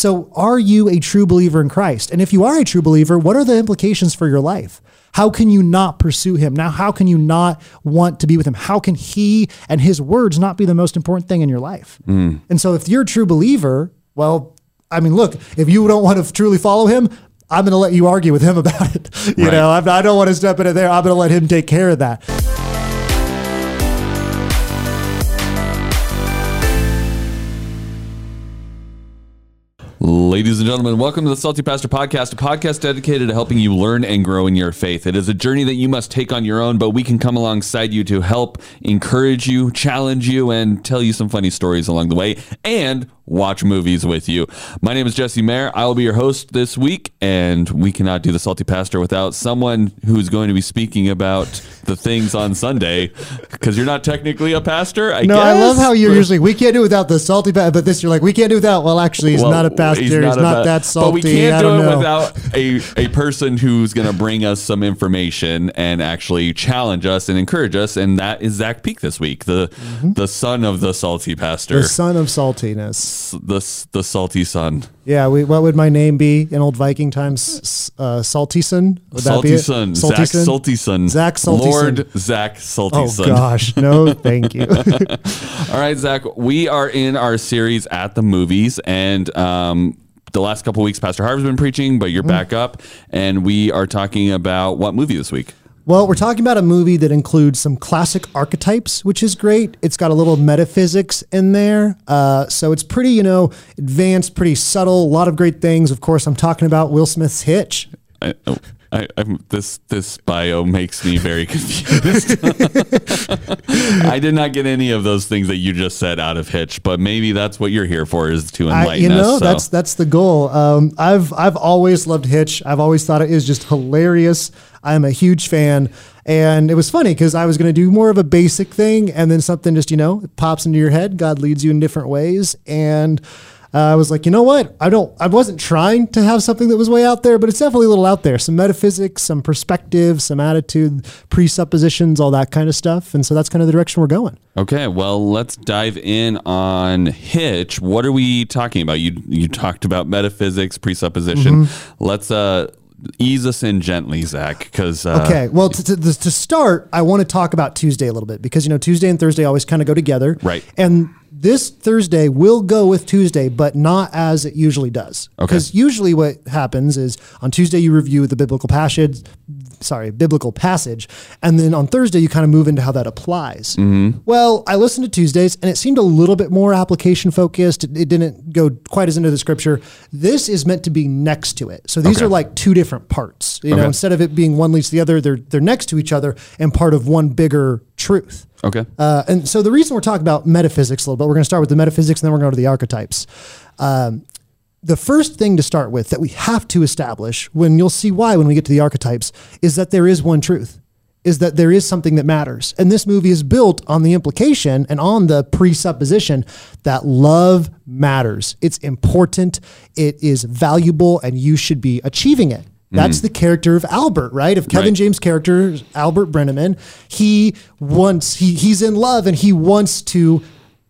So, are you a true believer in Christ? And if you are a true believer, what are the implications for your life? How can you not pursue him? Now, how can you not want to be with him? How can he and his words not be the most important thing in your life? Mm. And so, if you're a true believer, well, I mean, look, if you don't want to truly follow him, I'm going to let you argue with him about it. You Right. know, I'm, I don't want to step in it there. I'm going to let him take care of that. Ladies and gentlemen, welcome to the Salty Pastor Podcast, a podcast dedicated to helping you learn and grow in your faith. It is a journey that you must take on your own, but we can come alongside you to help encourage you, challenge you, and tell you some funny stories along the way, and watch movies with you. My name is Jesse Mayer. I will be your host this week, and we cannot do the Salty Pastor without someone who's going to be speaking about the things on Sunday, because you're not technically a pastor. I No, guess. I love how you're usually, we can't do without the salty, pa-, but this you're like, we can't do without. Well, actually, he's Well, not a pastor. He's, not, pa- that salty. But we can't do it know. without a, a person who's going to bring us some information and actually challenge us and encourage us. And that is Zach Peak this week, the the son of the salty pastor, Mm-hmm. the son of saltiness. the the salty son, Yeah, we, what would my name be in old Viking times? Uh, salty son? Would that be salty it? son, Salty Zach son? salty son, Zach Salty Lord Son. Zach salty Oh son. gosh, no, thank you. All right, Zach, we are in our series at the movies, and um, the last couple weeks, Pastor Harv's been preaching, but Mm. you're back up, and we are talking about what movie this week? Well, we're talking about a movie that includes some classic archetypes, which is great. It's got a little metaphysics in there. Uh, so it's pretty, you know, advanced, pretty subtle, a lot of great things. Of course, I'm talking about Will Smith's Hitch. I, oh, I, I'm, this this bio makes me very confused. I did not get any of those things that you just said out of Hitch, but maybe that's what you're here for is to enlighten I, you know, us. so. that's that's the goal. Um, I've I've always loved Hitch. I've always thought it is just hilarious. I'm a huge fan, and it was funny because I was going to do more of a basic thing, and then something just you know it pops into your head. God leads you in different ways, and uh, I was like, you know what? I don't. I wasn't trying to have something that was way out there, but it's definitely a little out there. Some metaphysics, some perspective, some attitude, presuppositions, all that kind of stuff, and so that's kind of the direction we're going. okay. Well, let's dive in on Hitch. What are we talking about? You you talked about metaphysics, presupposition. Mm-hmm. Let's uh ease us in gently, Zach, because uh, Okay. Well, to, to, to start, I want to talk about Tuesday a little bit because, you know, Tuesday and Thursday always kind of go together. Right. And this Thursday will go with Tuesday, but not as it usually does. Okay. Because usually what happens is on Tuesday you review the biblical passage, sorry, biblical passage, and then on Thursday you kind of move into how that applies. Mm-hmm. Well, I listened to Tuesdays and it seemed a little bit more application focused. It, it didn't go quite as into the scripture. This is meant to be next to it. So these Okay. are like two different parts. You know, instead of it being one leads to the other, they're they're next to each other and part of one bigger truth. Okay, Uh, and so the reason we're talking about metaphysics a little bit, we're going to start with the metaphysics and then we're going to go to the archetypes. Um, the first thing to start with that we have to establish, when you'll see why when we get to the archetypes, is that there is one truth, is that there is something that matters. And this movie is built on the implication and on the presupposition that love matters. It's important, it is valuable, and you should be achieving it. That's the character of Albert, right? Of Kevin Right. James' character, Albert Brenneman. He wants, he, he's in love and he wants to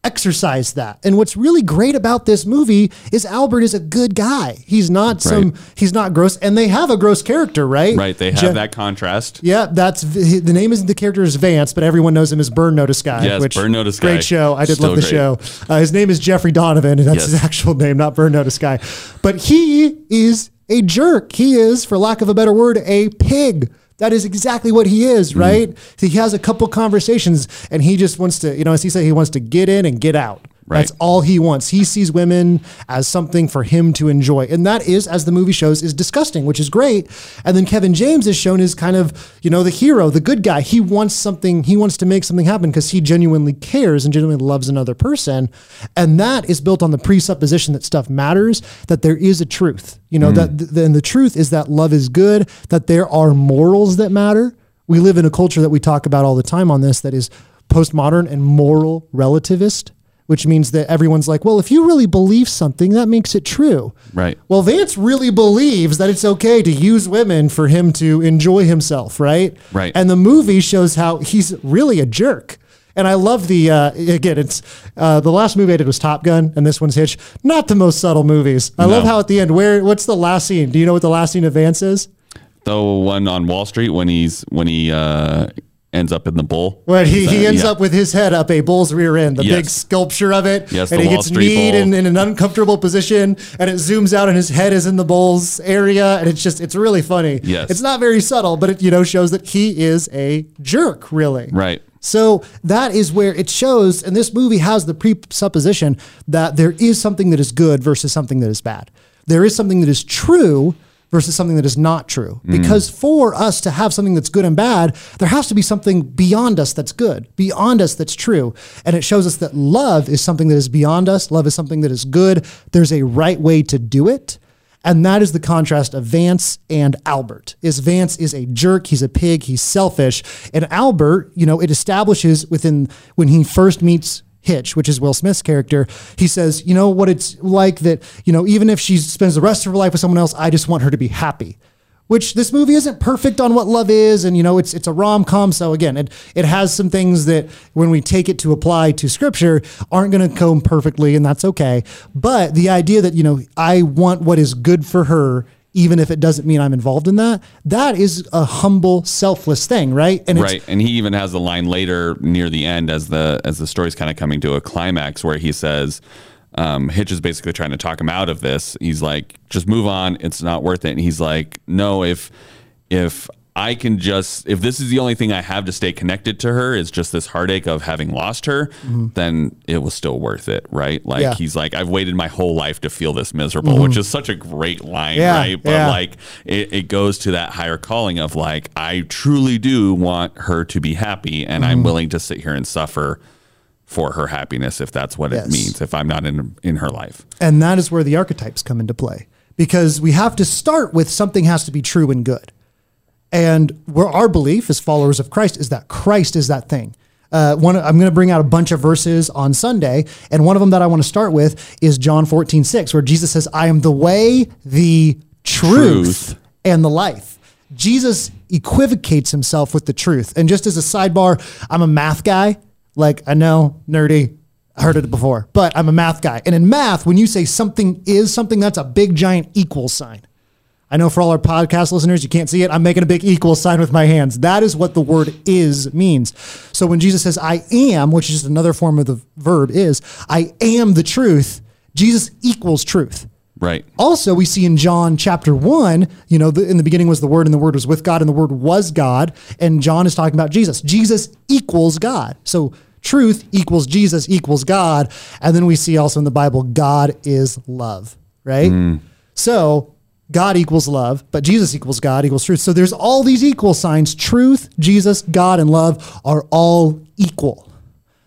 exercise that. And what's really great about this movie is Albert is a good guy. He's not some, he's not gross. And they have a gross character, right? right. They have Je- that contrast. Yeah, that's the name isn't the character is Vance, but everyone knows him as Burn Notice Guy. Yes, which, Burn Notice Guy. Great show. I did Still love the great. show. Uh, his name is Jeffrey Donovan, and that's Yes. his actual name, not Burn Notice Guy. But he is a jerk. He is, for lack of a better word, a pig. That is exactly what he is, Mm-hmm. right? He has a couple conversations, and he just wants to, you know, as he said, he wants to get in and get out. Right. That's all he wants. He sees women as something for him to enjoy. And that is, as the movie shows, is disgusting, which is great. And then Kevin James is shown as kind of, you know, the hero, the good guy. He wants something, he wants to make something happen because he genuinely cares and genuinely loves another person. And that is built on the presupposition that stuff matters, that there is a truth. You know, mm. that th- and the truth is that love is good, that there are morals that matter. We live in a culture that we talk about all the time on this that is postmodern and moral relativist which means that everyone's like, well, if you really believe something, that makes it true. Right. Well, Vance really believes that it's okay to use women for him to enjoy himself, right? Right. And the movie shows how he's really a jerk. And I love the uh, again. It's uh, the last movie I did was Top Gun, and this one's Hitch. Not the most subtle movies. I love how at the end, where what's the last scene? Do you know what the last scene of Vance is? The one on Wall Street when he's when he uh, ends up in the bull. When he, he ends yeah. up with his head up a bull's rear end, the Yes. big sculpture of it, Yes, and the he Wall gets Street kneed in, in an uncomfortable position, and it zooms out, and his head is in the bull's area, and it's just it's really funny. Yes. it's not very subtle, but it you know shows that he is a jerk, really. Right. So that is where it shows, and this movie has the presupposition that there is something that is good versus something that is bad. There is something that is true versus something that is not true. Mm. Because for us to have something that's good and bad, there has to be something beyond us that's good, beyond us that's true. And it shows us that love is something that is beyond us, love is something that is good. There's a right way to do it. And that is the contrast of Vance and Albert. Is Vance is a jerk, he's a pig, he's selfish. And Albert, you know, it establishes within when he first meets Hitch, which is Will Smith's character, he says, you know what it's like that, you know, even if she spends the rest of her life with someone else, I just want her to be happy. Which this movie isn't perfect on what love is, and you know it's it's a rom com. So again, it it has some things that when we take it to apply to scripture aren't going to come perfectly, and that's okay. But the idea that you know I want what is good for her, even if it doesn't mean I'm involved in that, that is a humble, selfless thing, right? And right and he even has a line later near the end as the as the story's kind of coming to a climax where he says um, hitch is basically trying to talk him out of this he's like just move on it's not worth it and he's like no if if i can just if this is the only thing i have to stay connected to her is just this heartache of having lost her then it was still worth it right like Yeah. he's like i've waited my whole life to feel this miserable which is such a great line Yeah, right but yeah. like it, it goes to that higher calling of like i truly do want her to be happy and Mm-hmm. i'm willing to sit here and suffer for her happiness if that's what Yes. it means if i'm not in in her life And that is where the archetypes come into play because we have to start with something has to be true and good. And where our belief as followers of Christ is that Christ is that thing. Uh, one, I'm going to bring out a bunch of verses on Sunday, and one of them that I want to start with is John 14, 6, where Jesus says, I am the way, the truth, Truth. and the life. Jesus equivocates himself with the truth. And just as a sidebar, I'm a math guy. Like, I know, nerdy, I heard it before, but I'm a math guy. And in math, when you say something is something, that's a big giant equal sign. I know for all our podcast listeners, you can't see it. I'm making a big equal sign with my hands. That is what the word is means. So when Jesus says, I am, which is just another form of the verb is, I am the truth, Jesus equals truth. right Also, we see in John chapter one, you know, the, in the beginning was the Word, and the Word was with God, and the Word was God. And John is talking about Jesus. Jesus equals God. So truth equals Jesus equals God. And then we see also in the Bible, God is love, right? Mm. So God equals love, but Jesus equals God equals truth. So there's all these equal signs. Truth, Jesus, God, and love are all equal.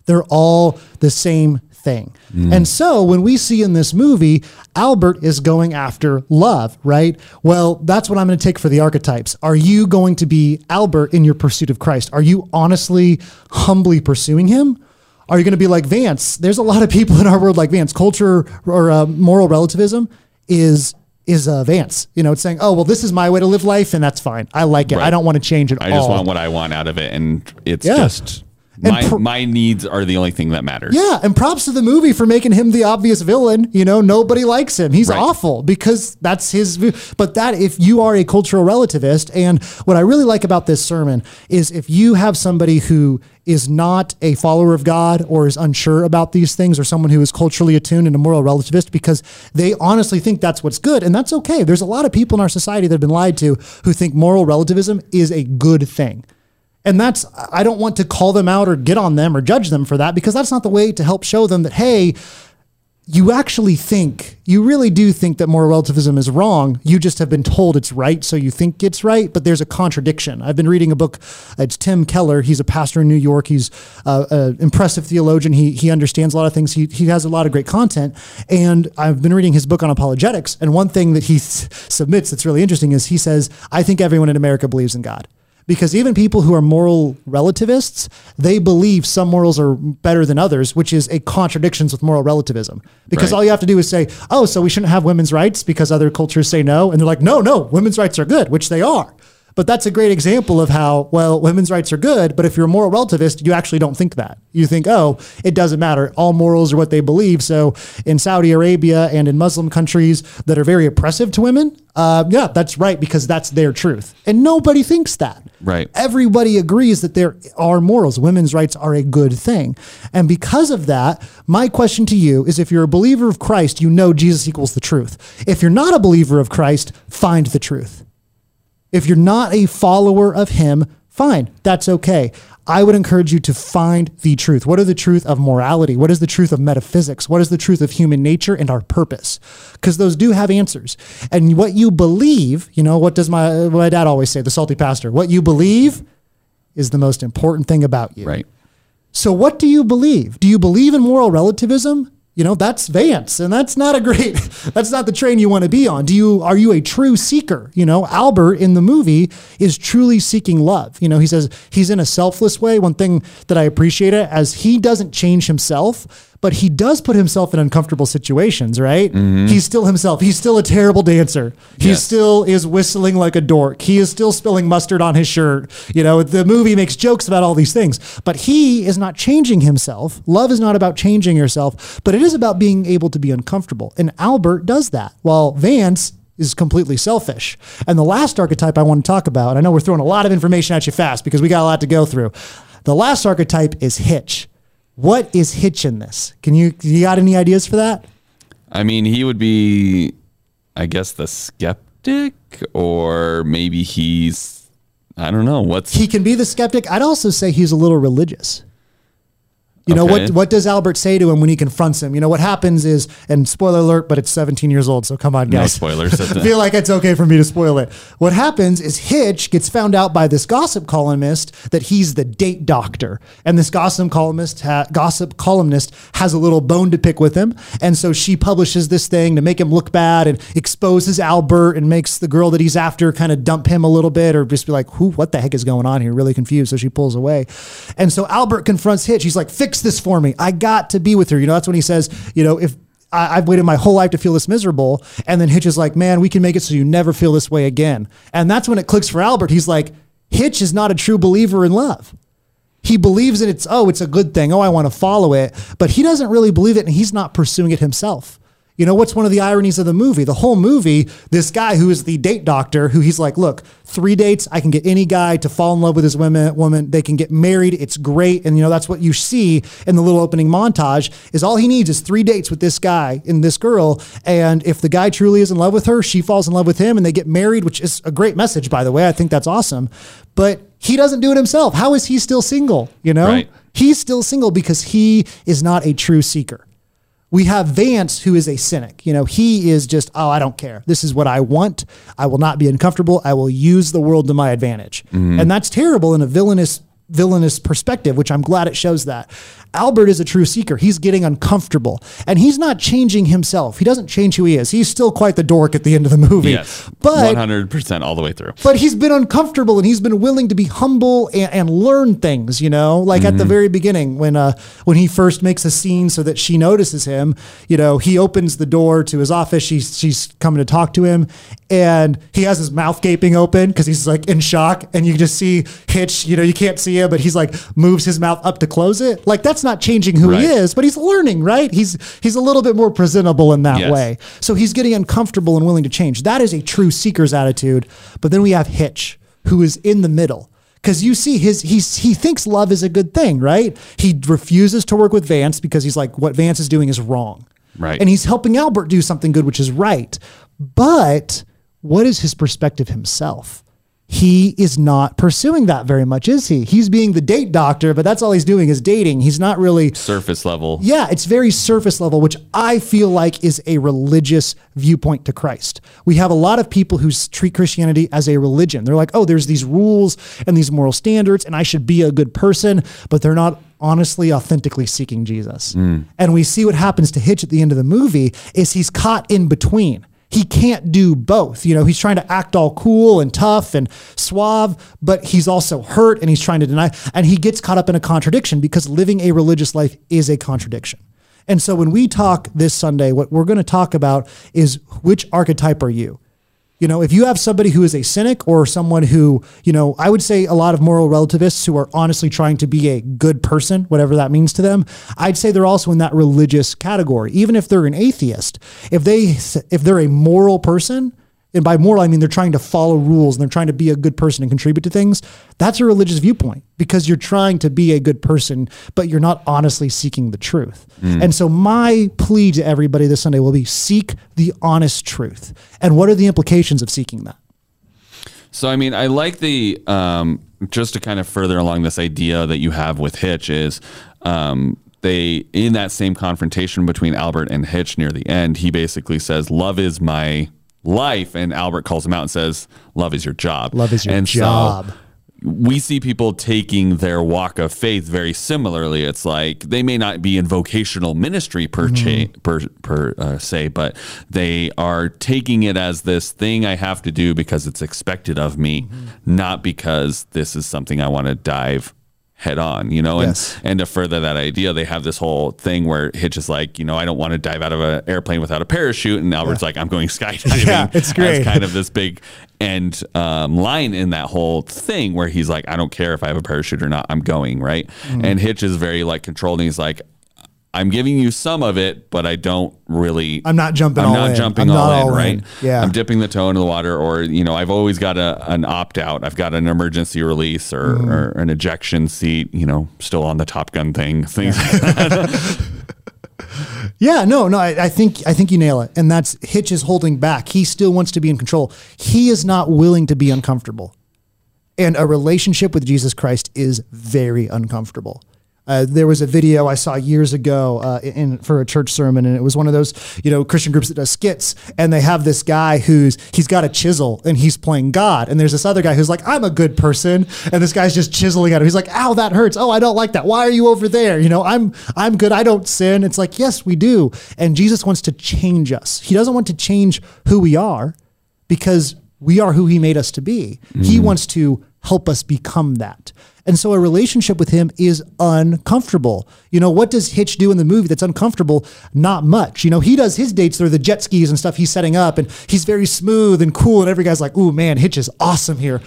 They're all the same thing. And so when we see in this movie, Albert is going after love, right? Well, that's what I'm going to take for the archetypes. Are you going to be Albert in your pursuit of Christ? Are you honestly, humbly pursuing him? Are you going to be like Vance? There's a lot of people in our world like Vance. Culture or uh, moral relativism is is uh, Vance. You know, it's saying, "Oh, well, this is my way to live life, and that's fine. I like it. I don't want to change it i all." just want what i want out of it and it's Yeah. just my, pr- my needs are the only thing that matters Yeah, and props to the movie for making him the obvious villain. You know, nobody likes him. He's Right. awful because that's his. But that if you are a cultural relativist, and what I really like about this sermon is if you have somebody who is not a follower of God or is unsure about these things or someone who is culturally attuned and a moral relativist because they honestly think that's what's good and that's okay. There's a lot of people in our society that have been lied to who think moral relativism is a good thing. And that's, I don't want to call them out or get on them or judge them for that because that's not the way to help show them that, hey, you actually think, you really do think that moral relativism is wrong. You just have been told it's right, so you think it's right, but there's a contradiction. I've been reading a book. It's Tim Keller. He's a pastor in New York. He's uh, an impressive theologian. He, he understands a lot of things. He, he has a lot of great content. And I've been reading his book on apologetics. And one thing that he submits that's really interesting is he says, I think everyone in America believes in God because even people who are moral relativists they believe some morals are better than others which is a contradiction with moral relativism because Right. all you have to do is say oh so we shouldn't have women's rights because other cultures say no and they're like no no women's rights are good which they are But that's a great example of how, well, women's rights are good, but if you're a moral relativist, you actually don't think that. You think, oh, it doesn't matter. All morals are what they believe. So in Saudi Arabia and in Muslim countries that are very oppressive to women, uh, yeah, that's right, because that's their truth. And nobody thinks that. Right. Everybody agrees that there are morals. Women's rights are a good thing. And because of that, my question to you is if you're a believer of Christ, you know Jesus equals the truth. If you're not a believer of Christ, find the truth. If you're not a follower of him, fine, that's okay. I would encourage you to find the truth. What are the truth of morality? What is the truth of metaphysics? What is the truth of human nature and our purpose? Because those do have answers. And what you believe, you know, what does my my dad always say, the salty pastor? What you believe is the most important thing about you. Right. So what do you believe? Do you believe in moral relativism? You know, that's Vance, and that's not a great, that's not the train you want to be on. Do you, are you a true seeker? You know, Albert in the movie is truly seeking love. You know, he says he's in a selfless way. One thing that I appreciate it as he doesn't change himself, but he does put himself in uncomfortable situations, right? Mm-hmm. He's still himself. He's still a terrible dancer. He Yes. still is whistling like a dork. He is still spilling mustard on his shirt. You know, the movie makes jokes about all these things, but he is not changing himself. Love is not about changing yourself, but it is about being able to be uncomfortable. And Albert does that, while Vance is completely selfish. And the last archetype I want to talk about, I know we're throwing a lot of information at you fast because we got a lot to go through. The last archetype is Hitch. What is Hitch in this? Can you you got any ideas for that? I mean, he would be, I guess, the skeptic, or maybe he's, I don't know. What's he can be the skeptic. I'd also say he's a little religious. You know what? What does Albert say to him when he confronts him? You know what happens is, and spoiler alert, but it's 17 years old, so come on, no spoilers? I feel like it's okay for me to spoil it. What happens is Hitch gets found out by this gossip columnist that he's the date doctor, and this gossip columnist ha- gossip columnist has a little bone to pick with him, and so she publishes this thing to make him look bad and exposes Albert and makes the girl that he's after kind of dump him a little bit or just be like, "Who? What the heck is going on here?" Really confused, so she pulls away, and so Albert confronts Hitch. He's like, "Fix this for me. I got to be with her." You know, that's when he says, "You know, if." I, I've waited my whole life to feel this miserable. And then Hitch is like, man, we can make it so you never feel this way again. And that's when it clicks for Albert. He's like, Hitch is not a true believer in love. He believes that it's, oh, it's a good thing. Oh, I want to follow it. But he doesn't really believe it and he's not pursuing it himself. You know, what's one of the ironies of the movie? The whole movie, this guy who is the date doctor, who he's like, look, three dates, I can get any guy to fall in love with his women, woman. They can get married. It's great. And, you know, that's what you see in the little opening montage is all he needs is three dates with this guy and this girl. And if the guy truly is in love with her, she falls in love with him and they get married, which is a great message, by the way. I think that's awesome. But he doesn't do it himself. How is he still single? You know, Right. he's still single because he is not a true seeker. We have Vance, who is a cynic. You know, he is just, oh, I don't care. This is what I want. I will not be uncomfortable. I will use the world to my advantage. Mm-hmm. And that's terrible in a villainous villainous perspective, which I'm glad it shows that. Albert is a true seeker. He's getting uncomfortable and he's not changing himself. He doesn't change who he is. He's still quite the dork at the end of the movie. yes, But 100% all the way through. but he's been uncomfortable and he's been willing to be humble and, and learn things, you know, like at the very beginning when, uh, when he first makes a scene so that she notices him, you know, he opens the door to his office. She's, she's coming to talk to him and he has his mouth gaping open because he's like in shock and you just see Hitch, you know, you can't see him, but he's like moves his mouth up to close it. Like that's not changing who he is, but he's learning, right? He's, he's a little bit more presentable in that Yes. way. So he's getting uncomfortable and willing to change. That is a true seeker's attitude. But then we have Hitch, who is in the middle. Because you see, his he's he thinks love is a good thing, right? He refuses to work with Vance because he's like, what Vance is doing is wrong. Right. And he's helping Albert do something good, which is right. But what is his perspective himself? He is not pursuing that very much, is he? He's being the date doctor, but that's all he's doing is dating. He's not really Surface level. yeah, it's very surface level, which I feel like is a religious viewpoint to Christ. We have a lot of people who treat Christianity as a religion. They're like, oh, there's these rules and these moral standards, and I should be a good person, but they're not honestly authentically seeking Jesus. Hmm. And we see what happens to Hitch at the end of the movie is he's caught in between. He can't do both. You know, he's trying to act all cool and tough and suave, but he's also hurt and he's trying to deny. And he gets caught up in a contradiction because living a religious life is a contradiction. And so when we talk this Sunday, what we're going to talk about is which archetype are you? You know, if you have somebody who is a cynic or someone who, you know, I would say a lot of moral relativists who are honestly trying to be a good person, whatever that means to them, I'd say they're also in that religious category. Even if they're an atheist, if they if they're a moral person, and by moral I mean they're trying to follow rules and they're trying to be a good person and contribute to things, that's a religious viewpoint because you're trying to be a good person, but you're not honestly seeking the truth. And so my plea to everybody this Sunday will be seek the honest truth. And what are the implications of seeking that? So I mean, I like the um, just to kind of further along this idea that you have with Hitch is um, they in that same confrontation between Albert and Hitch near the end, he basically says, "Love is my life," and Albert calls him out and says, "Love is your job. Love is your and job. So, we see people taking their walk of faith very similarly. It's like they may not be in vocational ministry per cha- per, per uh, se, but they are taking it as this thing I have to do because it's expected of me, not because this is something I want to dive head on, you know? And, Yes. and to further that idea, they have this whole thing where Hitch is like, you know, I don't want to dive out of an airplane without a parachute. And Albert's like, I'm going skydiving. Yeah, it's great. kind of this big end um, line in that whole thing where he's like, I don't care if I have a parachute or not, I'm going, right? Mm-hmm. And Hitch is very like controlled and he's like, I'm giving you some of it, but I don't really. I'm not jumping I'm all not in. jumping I'm all, not in, all right? in. Yeah. I'm dipping the toe into the water, or you know, I've always got a an opt out. I've got an emergency release or, Mm-hmm. or an ejection seat. You know, still on the Top Gun thing. Things. like that Yeah, no, no, I, I think I think you nail it. And that's Hitch is holding back. He still wants to be in control. He is not willing to be uncomfortable. And a relationship with Jesus Christ is very uncomfortable. Uh, there was a video I saw years ago uh, in for a church sermon, and it was one of those you know Christian groups that does skits, and they have this guy who's he's got a chisel and he's playing God, and there's this other guy who's like I'm a good person, and this guy's just chiseling at him. He's like, "Ow, that hurts. Oh, I don't like that. Why are you over there? You know, I'm I'm good. I don't sin." It's like yes, we do, and Jesus wants to change us. He doesn't want to change who we are because we are who he made us to be. He wants to help us become that. And so a relationship with him is uncomfortable. You know, what does Hitch do in the movie that's uncomfortable? Not much. You know, he does his dates through the jet skis and stuff he's setting up, and he's very smooth and cool, and every guy's like, ooh, man, Hitch is awesome here.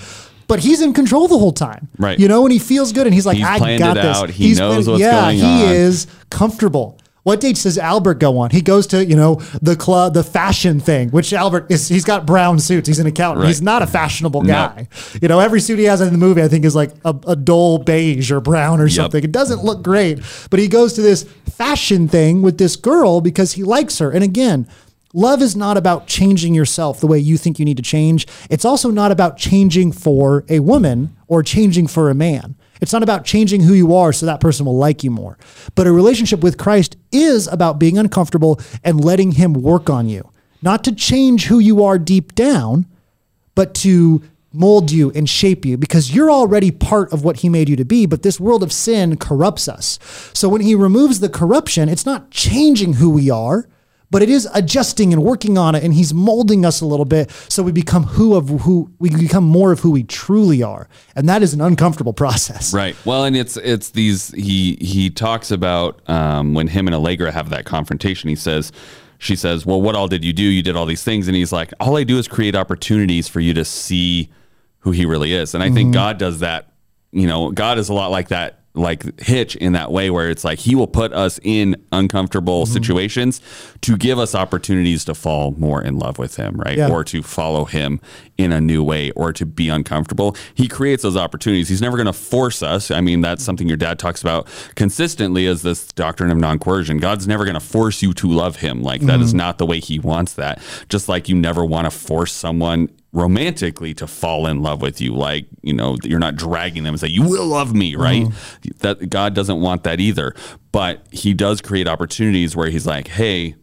But he's in control the whole time. Right. You know, and he feels good and he's like, He's I got this. out. He He's knows planned- what's yeah, going he is comfortable. What dates does Albert go on? He goes to, you know, the club, the fashion thing, which Albert is, he's got brown suits. He's an accountant. Right. He's not a fashionable No. guy. You know, every suit he has in the movie, I think, is like a, a dull beige or brown or something. It doesn't look great. But he goes to this fashion thing with this girl because he likes her. And again, love is not about changing yourself the way you think you need to change. It's also not about changing for a woman or changing for a man. It's not about changing who you are so that person will like you more. But a relationship with Christ is about being uncomfortable and letting him work on you. Not to change who you are deep down, but to mold you and shape you because you're already part of what he made you to be. But this world of sin corrupts us. So when he removes the corruption, it's not changing who we are, but it is adjusting and working on it. And he's molding us a little bit so we become who of who we become more of who we truly are. And that is an uncomfortable process. Right. Well, and it's it's these he he talks about um, when him and Allegra have that confrontation. He says, she says, "Well, what all did you do? You did all these things," and he's like, "All I do is create opportunities for you to see who he really is." And I think God does that. You know, God is a lot like that. Like Hitch in that way, where it's like he will put us in uncomfortable mm-hmm. situations to give us opportunities to fall more in love with him, right? Yeah. Or to follow him in a new way or to be uncomfortable. He creates those opportunities. He's never going to force us. I mean, that's mm-hmm. something your dad talks about consistently is this doctrine of non-coercion. God's never going to force you to love him. Like that is mm-hmm. not the way he wants that. Just like you never want to force someone romantically to fall in love with you like you know you're not dragging them and say you will love me right mm-hmm. that god doesn't want that either but he does create opportunities where he's like hey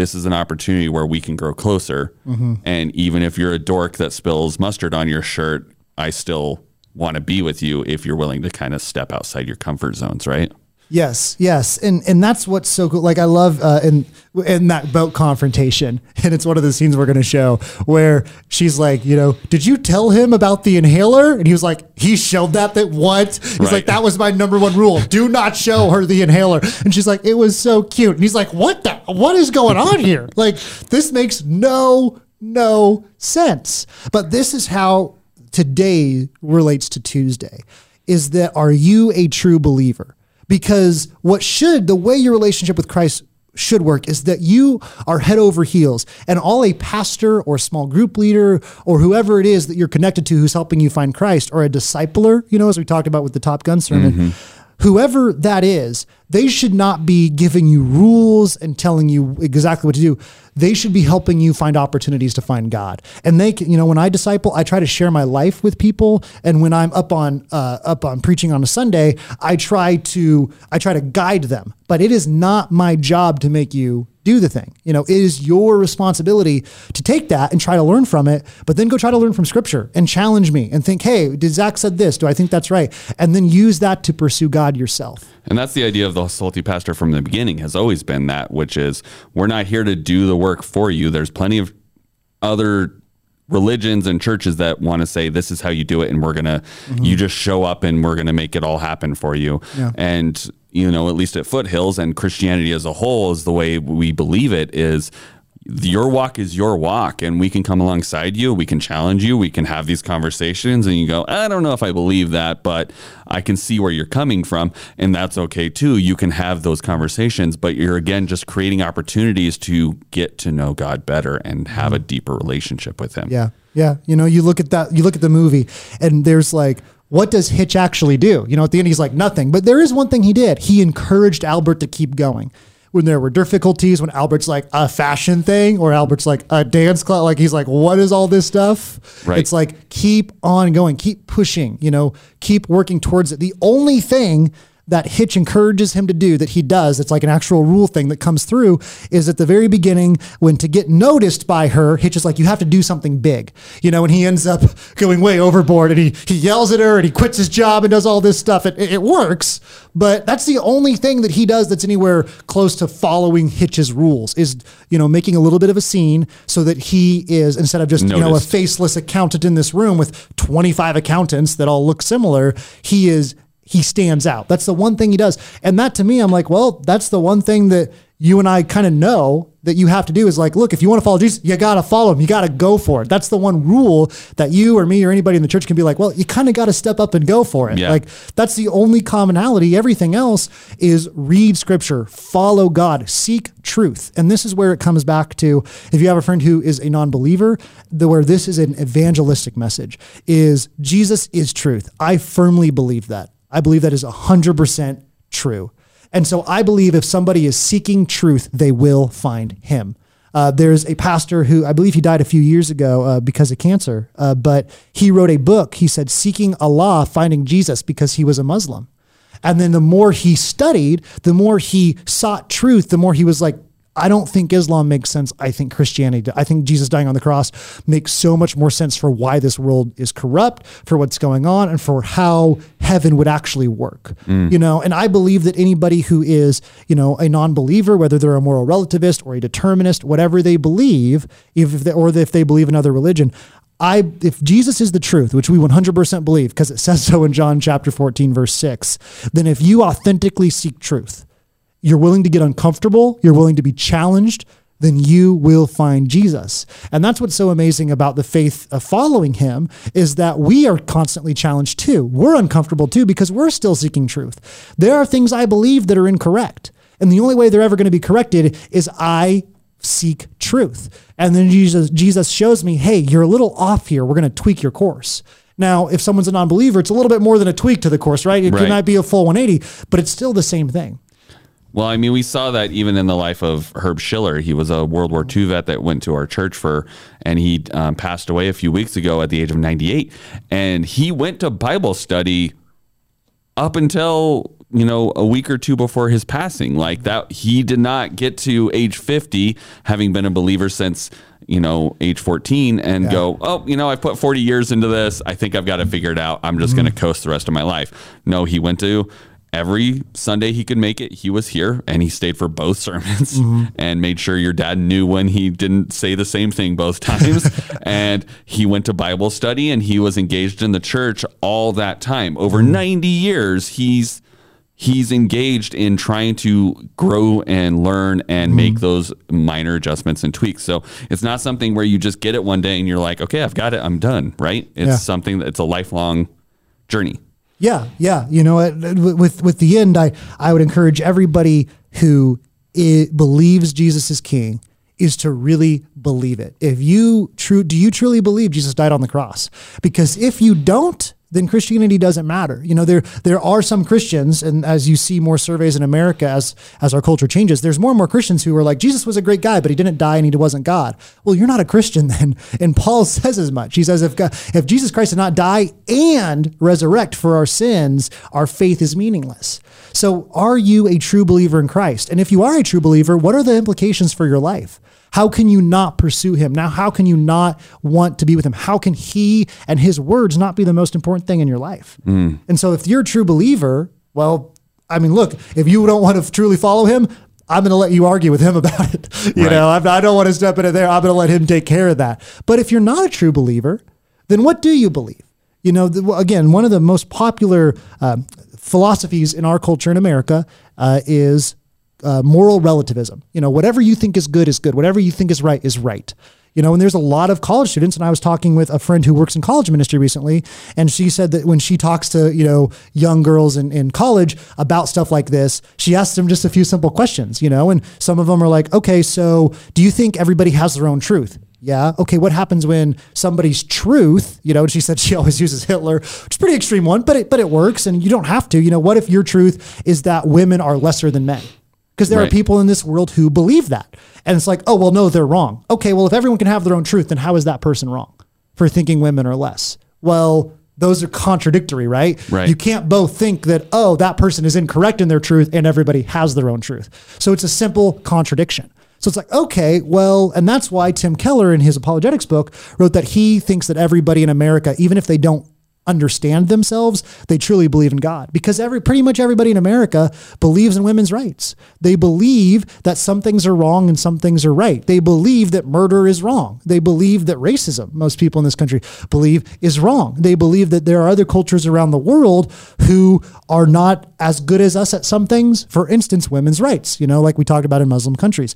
this is an opportunity where we can grow closer. Mm-hmm. And even if you're a dork that spills mustard on your shirt, I still want to be with you if you're willing to kind of step outside your comfort zones, right? Yes, yes, and and that's what's so cool. Like I love uh, in in that boat confrontation, and it's one of the scenes we're going to show where she's like, you know, did you tell him about the inhaler? And he was like, he showed that that what? He's Right. like, that was my number one rule: do not show her the inhaler. And she's like, it was so cute. And he's like, what the? What is going on here? Like this makes no no sense. But this is how today relates to Tuesday is that are you a true believer? Because what should, the way your relationship with Christ should work is that you are head over heels and all a pastor or small group leader or whoever it is that you're connected to who's helping you find Christ or a discipler, you know, as we talked about with the Top Gun sermon. Mm-hmm whoever that is, they should not be giving you rules and telling you exactly what to do. They should be helping you find opportunities to find God. And they, can, you know, when I disciple, I try to share my life with people. And when I'm up on uh, up on preaching on a Sunday, I try to I try to guide them. But it is not my job to make you do the thing. You know, it is your responsibility to take that and try to learn from it, but then go try to learn from scripture and challenge me and think, hey, did Zach said this? Do I think that's right? And then use that to pursue God yourself. And that's the idea of the salty pastor from the beginning has always been that, which is we're not here to do the work for you. There's plenty of other religions and churches that want to say this is how you do it and we're gonna mm-hmm. you just show up and we're gonna make it all happen for you yeah. and you know, at least at Foothills and Christianity as a whole is the way we believe it is your walk is your walk and we can come alongside you we can challenge you we can have these conversations and you go i don't know if i believe that but i can see where you're coming from. And that's okay too. You can have those conversations but you're again just creating opportunities to get to know god better and have a mm-hmm. deeper relationship with him. Yeah. Yeah. You know you look at that you look at the movie and there's like what does Hitch actually do? You know, at the end, he's like, nothing. But there is one thing he did. He encouraged Albert to keep going. When there were difficulties, when Albert's like a fashion thing or Albert's like a dance club, like he's like, what is all this stuff? Right. It's like, keep on going, keep pushing, you know, keep working towards it. The only thing that Hitch encourages him to do that he does, it's like an actual rule thing that comes through, is at the very beginning when to get noticed by her, Hitch is like, you have to do something big, you know, and he ends up going way overboard and he, he yells at her and he quits his job and does all this stuff. It, it works, but that's the only thing that he does that's anywhere close to following Hitch's rules is, you know, making a little bit of a scene so that he is, instead of just, Noticed. you know, a faceless accountant in this room with 25 accountants that all look similar, he is he stands out. That's the one thing he does. And that to me, I'm like, well, that's the one thing that you and I kind of know that you have to do is like, look, if you want to follow Jesus, you got to follow him. You got to go for it. That's the one rule that you or me or anybody in the church can be like, well, you kind of got to step up and go for it. Yeah. Like that's the only commonality. Everything else is read scripture, follow God, seek truth. And this is where it comes back to if you have a friend who is a non-believer, where this is an evangelistic message is Jesus is truth. I firmly believe that. I believe that is 100% true. And so I believe if somebody is seeking truth, they will find him. Uh, there's a pastor who I believe he died a few years ago uh, because of cancer, uh, but he wrote a book. He said, Seeking Allah, Finding Jesus, because he was a Muslim. And then the more he studied, the more he sought truth, the more he was like, I don't think Islam makes sense. I think Christianity, I think Jesus dying on the cross makes so much more sense for why this world is corrupt, for what's going on, and for how heaven would actually work. Mm. You know, and I believe that anybody who is, you know, a non-believer, whether they're a moral relativist or a determinist, whatever they believe, if they, or if they believe another religion, I if Jesus is the truth, which we 100% believe because it says so in John chapter 14 verse 6, then if you authentically seek truth, you're willing to get uncomfortable, you're willing to be challenged, then you will find Jesus. And that's what's so amazing about the faith of following him is that we are constantly challenged too. We're uncomfortable too because we're still seeking truth. There are things I believe that are incorrect. And the only way they're ever going to be corrected is I seek truth. And then Jesus Jesus shows me, "Hey, you're a little off here. We're going to tweak your course." Now, if someone's a non-believer, it's a little bit more than a tweak to the course, right? It right. might be a full 180, but it's still the same thing. Well, I mean, we saw that even in the life of Herb Schiller. He was a World War II vet that went to our church for, and he um, passed away a few weeks ago at the age of 98. And he went to Bible study up until you know a week or two before his passing. Like that, he did not get to age 50, having been a believer since you know age 14, and yeah. go, oh, you know, I've put 40 years into this. I think I've got it figured out. I'm just mm-hmm. going to coast the rest of my life. No, he went to every Sunday he could make it, he was here and he stayed for both sermons mm-hmm. and made sure your dad knew when he didn't say the same thing both times. and he went to Bible study and he was engaged in the church all that time. Over mm-hmm. 90 years, he's he's engaged in trying to grow and learn and make those minor adjustments and tweaks. So it's not something where you just get it one day and you're like, okay, I've got it, I'm done, right? It's Yeah. something that it's a lifelong journey. Yeah, yeah. You know, with with the end, I I would encourage everybody who i believes Jesus is King is to really believe it. If you true, do you truly believe Jesus died on the cross? Because if you don't, then Christianity doesn't matter. You know, there there are some Christians, and as you see more surveys in America, as as our culture changes, there's more and more Christians who are like, Jesus was a great guy, but he didn't die and he wasn't God. Well, you're not a Christian then. And Paul says as much. He says, if God, if Jesus Christ did not die and resurrect for our sins, our faith is meaningless. So, are you a true believer in Christ? And if you are a true believer, what are the implications for your life? How can you not pursue him? Now, how can you not want to be with him? How can he and his words not be the most important thing in your life? And so, if you're a true believer, well, I mean, look, if you don't want to truly follow him, I'm going to let you argue with him about it. You Right. know, I'm, I don't want to step into there. I'm going to let him take care of that. But if you're not a true believer, then what do you believe? You know, the, again, one of the most popular um, philosophies in our culture in America uh, is uh, moral relativism. You know, whatever you think is good is good. Whatever you think is right is right. You know, and there's a lot of college students, and I was talking with a friend who works in college ministry recently, and she said that when she talks to, you know, young girls in, in college about stuff like this, she asks them just a few simple questions, you know, and some of them are like, okay, so do you think everybody has their own truth? Yeah. Okay. What happens when somebody's truth, you know, and she said she always uses Hitler, which is pretty extreme one, but it, but it works and you don't have to. You know, what if your truth is that women are lesser than men? Because there are people in this world who believe that. And it's like, oh, well, no, they're wrong. Okay. Well, if everyone can have their own truth, then how is that person wrong for thinking women are less? Well, those are contradictory, right? Right. You can't both think that, oh, that person is incorrect in their truth and everybody has their own truth. So it's a simple contradiction. So it's like, okay, well, and that's why Tim Keller in his apologetics book wrote that he thinks that everybody in America, even if they don't understand themselves, they truly believe in God because every pretty much everybody in America believes in women's rights. They believe that some things are wrong and some things are right. They believe that murder is wrong. They believe that racism, most people in this country believe is wrong. They believe that there are other cultures around the world who are not as good as us at some things. For instance, women's rights, you know, like we talked about in Muslim countries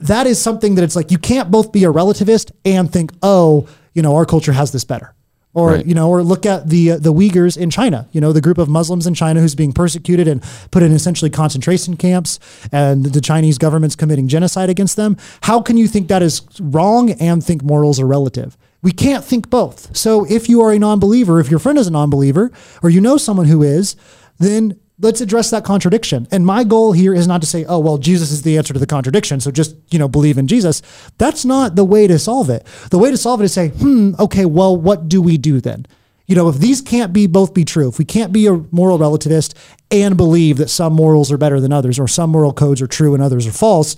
that is something that it's like you can't both be a relativist and think, oh, you know, our culture has this better. Or Right. you know, or look at the uh, the Uyghurs in China. You know, the group of Muslims in China who's being persecuted and put in essentially concentration camps, and the Chinese government's committing genocide against them. How can you think that is wrong and think morals are relative? We can't think both. So if you are a non-believer, if your friend is a non-believer, or you know someone who is, then let's address that contradiction. And my goal here is not to say, oh, well, Jesus is the answer to the contradiction. So just, you know, believe in Jesus. That's not the way to solve it. The way to solve it is say, hmm, okay, well, what do we do then? You know, if these can't be both be true, if we can't be a moral relativist and believe that some morals are better than others or some moral codes are true and others are false,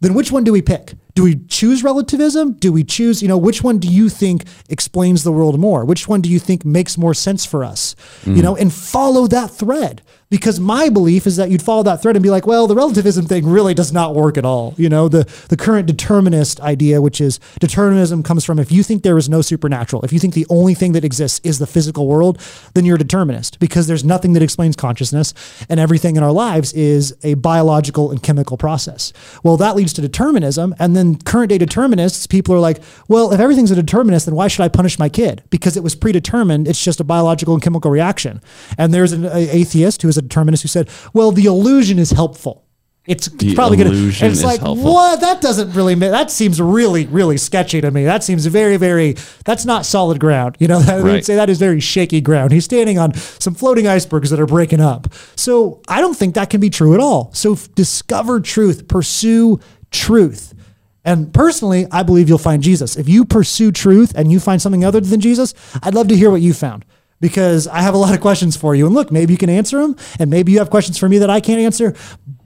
then which one do we pick? Do we choose relativism? Do we choose, you know, which one do you think explains the world more? Which one do you think makes more sense for us? You know, and follow that thread. Because my belief is that you'd follow that thread and be like, well, the relativism thing really does not work at all. You know, the, the current determinist idea, which is determinism comes from if you think there is no supernatural, if you think the only thing that exists is the physical world, then you're a determinist because there's nothing that explains consciousness and everything in our lives is a biological and chemical process. Well, that leads to determinism. And then current day determinists, people are like, well, if everything's a determinist, then why should I punish my kid? Because it was predetermined. It's just a biological and chemical reaction. And there's an atheist who is a determinist who said, well, the illusion is helpful. It's The probably going to. It's like helpful. what? That doesn't really. ma- That seems really, really sketchy to me. That seems very, very. That's not solid ground. You know, I would Right. say that is very shaky ground. He's standing on some floating icebergs that are breaking up. So I don't think that can be true at all. So discover truth, pursue truth. And personally, I believe you'll find Jesus. If you pursue truth and you find something other than Jesus, I'd love to hear what you found because I have a lot of questions for you. And look, maybe you can answer them, and maybe you have questions for me that I can't answer,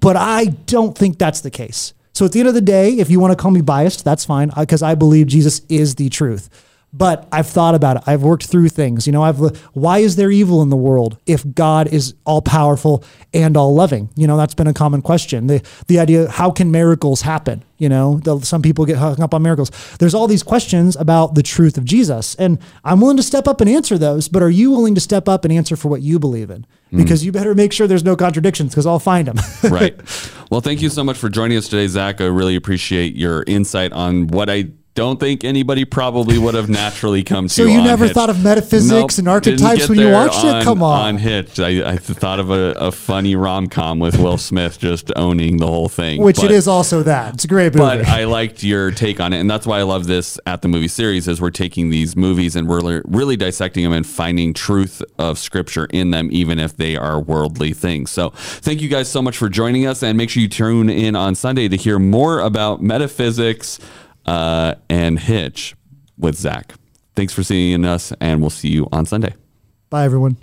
but I don't think that's the case. So at the end of the day, if you want to call me biased, that's fine uh, because I believe Jesus is the truth. But I've thought about it. I've worked through things. You know, I've why is there evil in the world if God is all powerful and all loving? You know, that's been a common question. The the idea how can miracles happen? You know, the, some people get hung up on miracles. There's all these questions about the truth of Jesus, and I'm willing to step up and answer those. But are you willing to step up and answer for what you believe in? Because mm. you better make sure there's no contradictions, because I'll find them. right. Well, thank you so much for joining us today, Zach. I really appreciate your insight on what I don't think anybody probably would have naturally come to. So you never Hitch. thought of metaphysics nope, and archetypes when you watched on, it? Come on. On Hitch, I, I thought of a, a funny rom com with Will Smith just owning the whole thing. Which but, it is also that. It's a great movie. But I liked your take on it, and that's why I love this at the movie series. Is we're taking these movies and we're really dissecting them and finding truth of Scripture in them, even if they are worldly things. So thank you guys so much for joining us, and make sure you tune in on Sunday to hear more about metaphysics uh, and Hitch with Zach. Thanks for seeing us, and we'll see you on Sunday. Bye, everyone.